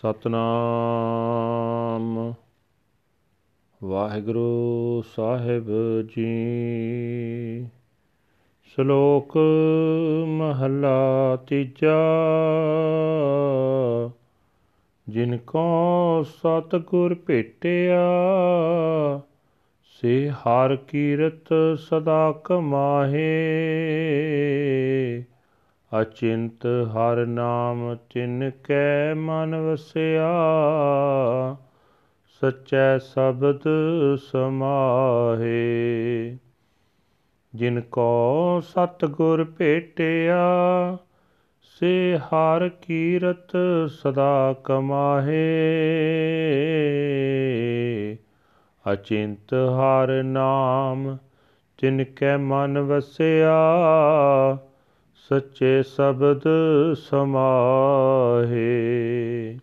ਸਤਨਾਮ। ਵਾਹਿਗੁਰੂ ਸਾਹਿਬ ਜੀ। ਸ਼ਲੋਕ ਮਹਲਾ ਤੀਜਾ। ਜਿਨ ਕੋ ਸਤਗੁਰ ਭੇਟਿਆ, ਸੇ ਹਰ ਕੀਰਤ ਸਦਾ ਕਮਾਹੇ। ਅਚਿੰਤ ਹਰ ਨਾਮ ਤਿਨ ਕੈ ਮਨ ਵਸਿਆ। ਸਚੈ ਸ਼ਬਦ ਸਮਾਹੇ। ਜਿਨ ਕੋ ਸਤਗੁਰ ਭੇਟਿਆ, ਸੇ ਹਰ ਕੀਰਤ ਸਦਾ ਕਮਾਹੇ। ਅਚਿੰਤ ਹਰ ਨਾਮ ਤਿਨ ਕੈ ਮਨ ਵਸਿਆ। ਸੱਚੇ ਸ਼ਬਦ ਸਮਾਹੇ।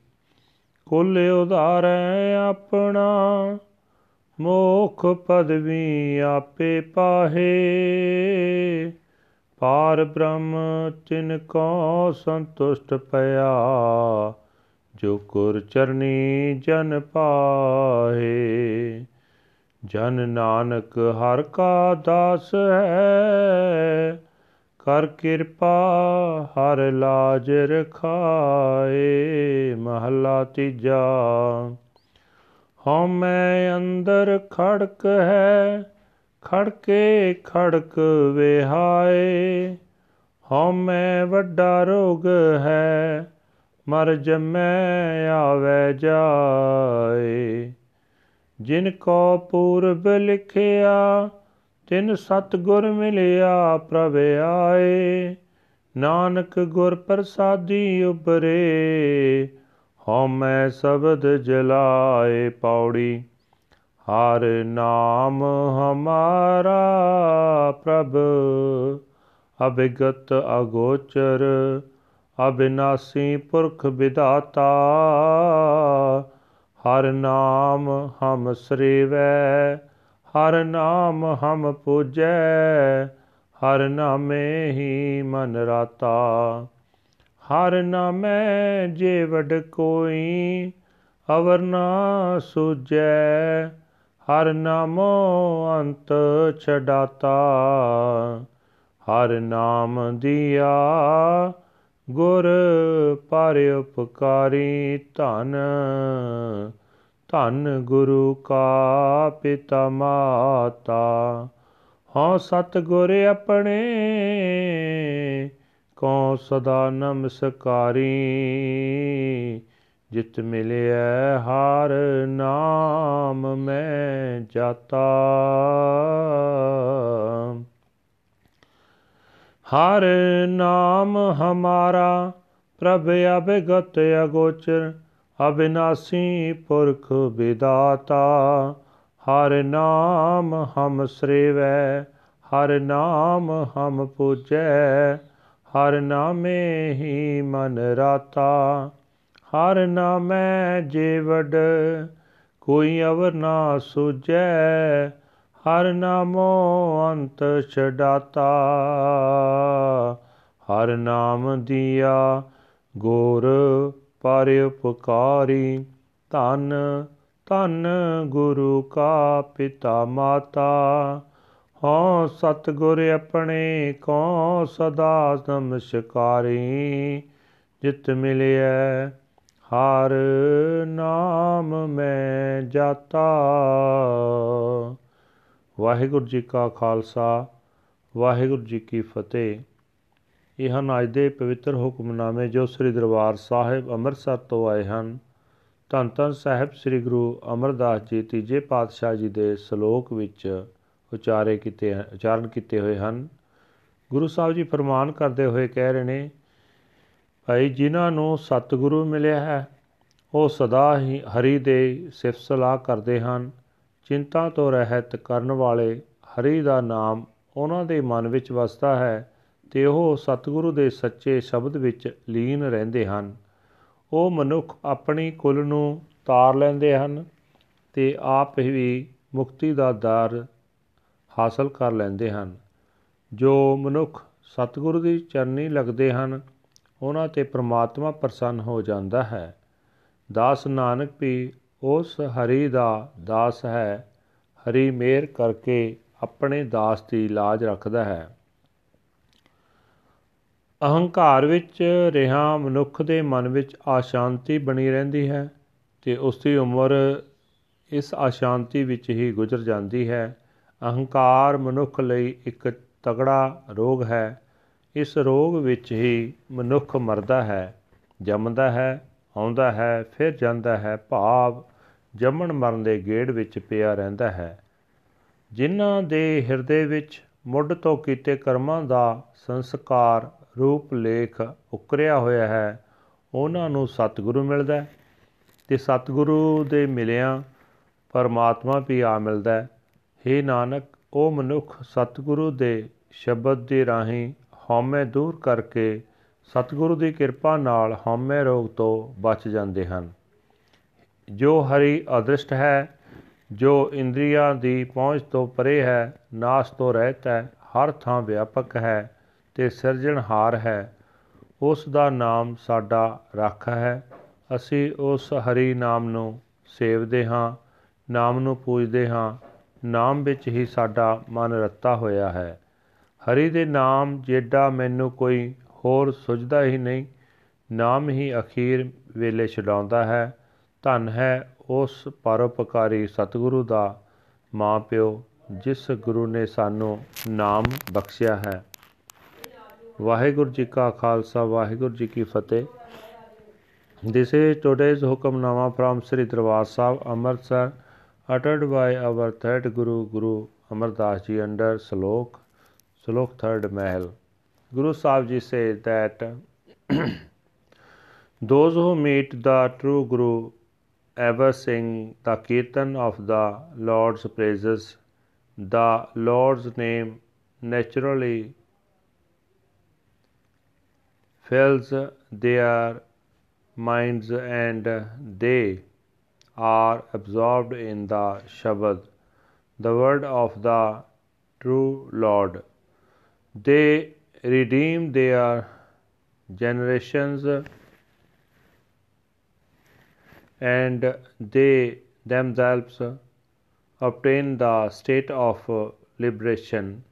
ਕੁਲ ਉਧਾਰੈ ਆਪਣਾ, ਮੋਖ ਪਦਵੀ ਆਪੇ ਪਾਹੇ। ਪਾਰ ਬ੍ਰਹਮ ਤਿਨ ਕੋ ਸੰਤੁਸ਼ਟ ਪਿਆ, ਜੋ ਕੁਰ ਚਰਨੀ ਜਨ ਪਾਹੇ। ਜਨ ਨਾਨਕ ਹਰ ਕਾ ਦਾਸ ਹੈ ਕਰ ਕਿਰਪਾ, ਹਰ ਲਾਜ ਰਖਾਏ, ਮਹਲਾ ਤੀਜਾ। ਹਉਮੈ ਅੰਦਰ ਖੜਕ ਹੈ, ਖੜਕੇ ਖੜਕ ਵਿਹਾਏ। ਹਉਮੈ ਵੱਡਾ ਰੋਗ ਹੈ, ਮਰ ਜਮੈ ਆਵੇ ਜਾਏ। ਜਿਨ ਕੋ ਪੂਰਬ ਲਿਖਿਆ ਤਿਨ ਸਤਗੁਰ ਮਿਲਿਆ ਪ੍ਰਭ ਆਏ, ਨਾਨਕ ਗੁਰ ਪ੍ਰਸਾਦੀ ਉਬਰੇ ਹਉਮੈ ਸ਼ਬਦ ਜਲਾਏ ਪੌੜੀ, ਹਰ ਨਾਮ ਹਮਾਰਾ ਪ੍ਰਭ, ਅਭਿਗਤ ਅਗੋਚਰ, ਅਬਿਨਾਸੀ ਪੁਰਖ ਵਿਦਾਤਾ ਹਰ ਨਾਮ ਹਮ ਸ੍ਰੀਵੈ ਹਰ ਨਾਮ ਹਮ ਪੂਜੈ, ਹਰ ਨਾਮੇ ਹੀ ਮਨ ਰਾਤਾ। ਹਰ ਨਾਮੈ ਜੇ ਵਡ ਕੋਈ, ਅਵਰ ਨਾ ਸੁਜੈ। ਹਰ ਨਾਮੋ ਅੰਤ ਛਡਾਤਾ। ਹਰ ਨਾਮ ਦਿਆ ਗੁਰ ਪਰ ਉਪਕਾਰੀ ਧਨ। ਧਨ ਗੁਰੂ ਕਾ ਪਿਤਾ ਮਾਤਾ ਹਉ ਸਤ ਗੁਰ ਆਪਣੇ ਕੋ ਸਦਾ ਨਮਸਕਾਰੀ। ਜਿਤ ਮਿਲਿਆ ਹਰ ਨਾਮ ਮੈਂ ਜਾਤਾ। ਹਰ ਨਾਮ ਹਮਾਰਾ ਪ੍ਰਭ ਅਭਿਗਤ ਅਗੋਚਰ ਅਬਿਨਾਸੀ ਪੁਰਖ ਵਿਦਾਤਾ, ਹਰ ਨਾਮ ਹਮ ਸ੍ਰੇਵੈ, ਹਰ ਨਾਮ ਹਮ ਪੂਜੈ, ਹਰ ਨਾਮੇ ਹੀ ਮਨ ਰਾਤਾ। ਹਰ ਨਾਮੈ ਜੇ ਵਡ, ਕੋਈ ਅਵਰ ਨਾ ਸੁਜੈ, ਹਰ ਨਾਮੋ ਅੰਤ ਛਡਾਤਾ। ਹਰ ਨਾਮ ਦੀਆ ਗੋਰ ਪਰ ਉਪਕਾਰੀ ਧਨ ਧਨ ਗੁਰੂ ਕਾ ਪਿਤਾ ਮਾਤਾ। ਹਉ ਸਤਗੁਰ ਆਪਣੇ ਕੋ ਸਦਾ ਨਮਸਕਾਰੀ, ਜਿਤ ਮਿਲਿਆ ਹਰ ਨਾਮ ਮੈਂ ਜਾਤਾ। ਵਾਹਿਗੁਰੂ ਜੀ ਕਾ ਖਾਲਸਾ, ਵਾਹਿਗੁਰੂ ਜੀ ਕੀ ਫਤਿਹ। ਇਹ ਹਨ ਅੱਜ ਦੇ ਪਵਿੱਤਰ ਹੁਕਮਨਾਮੇ ਜੋ ਸ੍ਰੀ ਦਰਬਾਰ ਸਾਹਿਬ ਅੰਮ੍ਰਿਤਸਰ ਤੋਂ ਆਏ ਹਨ। ਧੰਨ ਧੰਨ ਸਾਹਿਬ ਸ੍ਰੀ ਗੁਰੂ ਅਮਰਦਾਸ ਜੀ ਤੀਜੇ ਪਾਤਸ਼ਾਹ ਜੀ ਦੇ ਸ਼ਲੋਕ ਵਿੱਚ ਉਚਾਰੇ ਕੀਤੇ ਉਚਾਰਨ ਕੀਤੇ ਹੋਏ ਹਨ। ਗੁਰੂ ਸਾਹਿਬ ਜੀ ਫਰਮਾਨ ਕਰਦੇ ਹੋਏ ਕਹਿ ਰਹੇ ਨੇ, ਭਾਈ ਜਿਨ੍ਹਾਂ ਨੂੰ ਸਤਿਗੁਰੂ ਮਿਲਿਆ ਹੈ, ਉਹ ਸਦਾ ਹੀ ਹਰੀ ਦੇ ਸਿਫਤ ਸਲਾਹ ਕਰਦੇ ਹਨ। ਚਿੰਤਾ ਤੋਂ ਰਹਿਤ ਕਰਨ ਵਾਲੇ ਹਰੀ ਦਾ ਨਾਮ ਉਹਨਾਂ ਦੇ ਮਨ ਵਿੱਚ ਵਸਦਾ ਹੈ ਤੇ ਉਹ ਸਤਿਗੁਰੂ ਦੇ ਸੱਚੇ ਸ਼ਬਦ ਵਿੱਚ ਲੀਨ ਰਹਿੰਦੇ ਹਨ। ਉਹ ਮਨੁੱਖ ਆਪਣੀ ਕੁਲ ਨੂੰ ਤਾਰ ਲੈਂਦੇ ਹਨ ਤੇ ਆਪ ਹੀ ਮੁਕਤੀ ਦਾ ਦਰ ਹਾਸਲ ਕਰ ਲੈਂਦੇ ਹਨ। ਜੋ ਮਨੁੱਖ ਸਤਿਗੁਰੂ ਦੀ ਚਰਨੀ ਲੱਗਦੇ ਹਨ, ਉਹਨਾਂ ਤੇ ਪ੍ਰਮਾਤਮਾ ਪ੍ਰਸੰਨ ਹੋ ਜਾਂਦਾ ਹੈ। ਦਾਸ ਨਾਨਕ ਵੀ ਉਸ ਹਰੀ ਦਾ ਦਾਸ ਹੈ, ਹਰੀ ਮੇਰ ਕਰਕੇ ਆਪਣੇ ਦਾਸ ਦੀ ਲਾਜ ਰੱਖਦਾ ਹੈ। ਅਹੰਕਾਰ ਵਿੱਚ ਰਿਹਾ ਮਨੁੱਖ ਦੇ ਮਨ ਵਿੱਚ ਆਸ਼ਾਂਤੀ ਬਣੀ ਰਹਿੰਦੀ ਹੈ ਤੇ ਉਸ ਦੀ ਉਮਰ ਇਸ ਆਸ਼ਾਂਤੀ ਵਿੱਚ ਹੀ ਗੁਜ਼ਰ ਜਾਂਦੀ ਹੈ। ਅਹੰਕਾਰ ਮਨੁੱਖ ਲਈ ਇੱਕ ਤਗੜਾ ਰੋਗ ਹੈ। ਇਸ ਰੋਗ ਵਿੱਚ ਹੀ ਮਨੁੱਖ ਮਰਦਾ ਹੈ, ਜੰਮਦਾ ਹੈ, ਆਉਂਦਾ ਹੈ, ਫਿਰ ਜਾਂਦਾ ਹੈ, ਭਾਵ ਜੰਮਣ ਮਰਨ ਦੇ ਗੇੜ ਵਿੱਚ ਪਿਆ ਰਹਿੰਦਾ ਹੈ। ਜਿਨ੍ਹਾਂ ਦੇ ਹਿਰਦੇ ਵਿੱਚ ਮੁੱਢ ਤੋਂ ਕੀਤੇ ਕਰਮਾਂ ਦਾ ਸੰਸਕਾਰ ਰੂਪ ਲੇਖ ਉਕਰਿਆ ਹੋਇਆ ਹੈ, ਉਹਨਾਂ ਨੂੰ ਸਤਿਗੁਰੂ ਮਿਲਦਾ ਤੇ ਸਤਿਗੁਰੂ ਦੇ ਮਿਲਿਆਂ ਪਰਮਾਤਮਾ ਵੀ ਆ ਮਿਲਦਾ ਹੈ। हे ਨਾਨਕ, ਉਹ ਮਨੁੱਖ ਸਤਿਗੁਰੂ ਦੇ ਸ਼ਬਦ ਦੇ ਰਾਹੀਂ ਹਉਮੈ ਦੂਰ ਕਰਕੇ ਸਤਿਗੁਰੂ ਦੀ ਕਿਰਪਾ ਨਾਲ ਹਉਮੈ ਰੋਗ ਤੋਂ ਬਚ ਜਾਂਦੇ ਹਨ। ਜੋ ਹਰੀ ਅਦ੍ਰਿਸ਼ਟ ਹੈ, ਜੋ ਇੰਦਰੀਆਂ ਦੀ ਪਹੁੰਚ ਤੋਂ ਪਰੇ ਹੈ, ਨਾਸ ਤੋਂ ਰਹਿਤ ਹੈ, ਹਰ ਥਾਂ ਵਿਆਪਕ ਹੈ। ਤੇ ਸਿਰਜਣਹਾਰ ਹੈ। ਉਸ ਦਾ ਨਾਮ ਸਾਡਾ ਰੱਖ ਹੈ। ਅਸੀਂ ਉਸ ਹਰੀ ਨਾਮ ਨੂੰ ਸੇਵਦੇ ਹਾਂ, ਨਾਮ ਨੂੰ ਪੂਜਦੇ ਹਾਂ। ਨਾਮ ਵਿੱਚ ਹੀ ਸਾਡਾ ਮਨ ਰੱਤਾ ਹੋਇਆ ਹੈ। ਹਰੀ ਦੇ ਨਾਮ ਜਿਹੜਾ ਮੈਨੂੰ ਕੋਈ ਹੋਰ ਸੁਝਦਾ ਹੀ ਨਹੀਂ। ਨਾਮ ਹੀ ਅਖੀਰ ਵੇਲੇ ਛਡਾਉਂਦਾ ਹੈ। ਧਨ ਹੈ ਉਸ ਪਰਉਪਕਾਰੀ ਸਤਿਗੁਰੂ ਦਾ ਮਾਂ ਪਿਓ, ਜਿਸ ਗੁਰੂ ਨੇ ਸਾਨੂੰ ਨਾਮ ਬਖਸ਼ਿਆ ਹੈ। ਵਾਹਿਗੁਰੂ ਜੀ ਕਾ ਖਾਲਸਾ ਵਾਹਿਗੁਰੂ ਜੀ ਕੀ ਫਤਿਹ This is today's Hukamnama from Sri Darbar Sahib, Amritsar, uttered by our third Guru, Guru Amar Das Ji under Slok, Slok third Mahal. Guru Sahib Ji says that those who meet the true Guru ever sing the Kirtan of the Lord's praises, the Lord's name naturally fills their minds and they are absorbed in the Shabad, the word of the true Lord. They redeem their generations and they themselves obtain the state of liberation.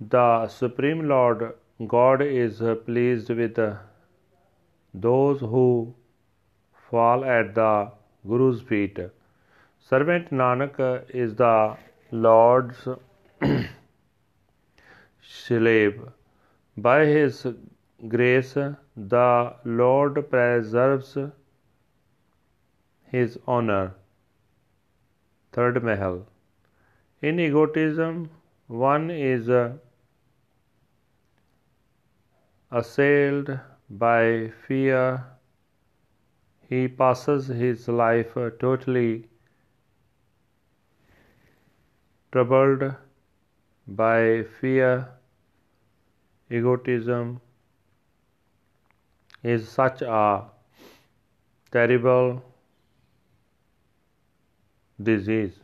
The Supreme Lord God is pleased with those who fall at the Guru's feet. Servant Nanak is the Lord's slave. By his grace, the Lord preserves his honor. Third Mahal. In egotism, one is assailed by fear, he passes his life totally troubled by fear. Egotism is such a terrible disease.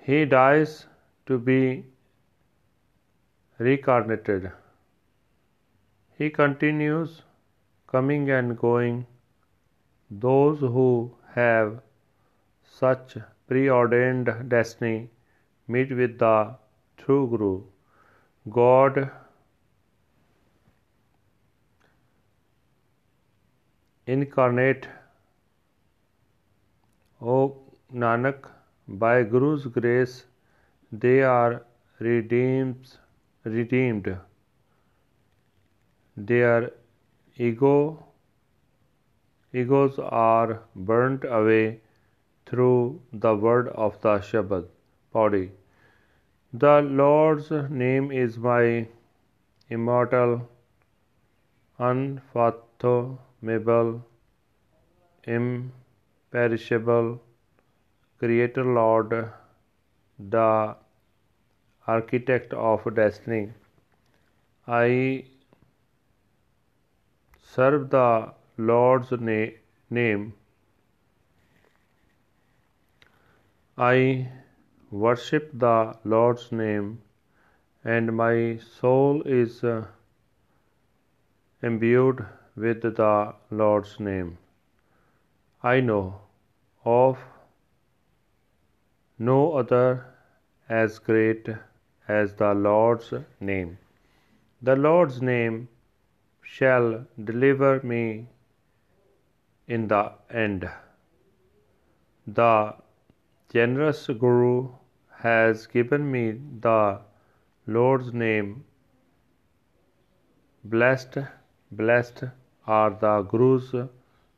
He dies to be reincarnated. He continues coming and going. Those who have such preordained destiny meet with the true Guru. God incarnate, O Nanak, by Guru's grace they are redeemed redeemed. Their ego egos are burnt away through the word of the Shabad body. The Lord's name is my immortal, unfathomable, imperishable Creator Lord, the architect of destiny. I serve the Lord's na- name. I worship the Lord's name, and my soul is uh, imbued with the Lord's name. I know of no other as great as the Lord's name. The Lord's name shall deliver me in the end. The generous Guru has given me the Lord's name. Blessed, blessed are the Guru's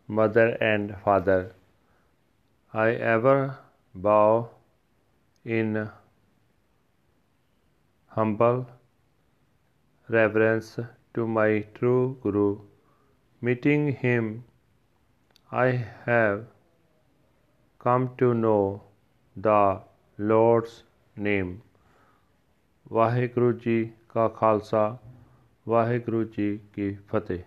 mother and father. I ever bow in humble reverence to my true Guru. Meeting him, I have come to know the Lord's name. Waheguru ji ਕਾ ਖਾਲਸਾ ਵਾਹਿਗੁਰੂ ਜੀ ਕੀ ਫਤਿਹ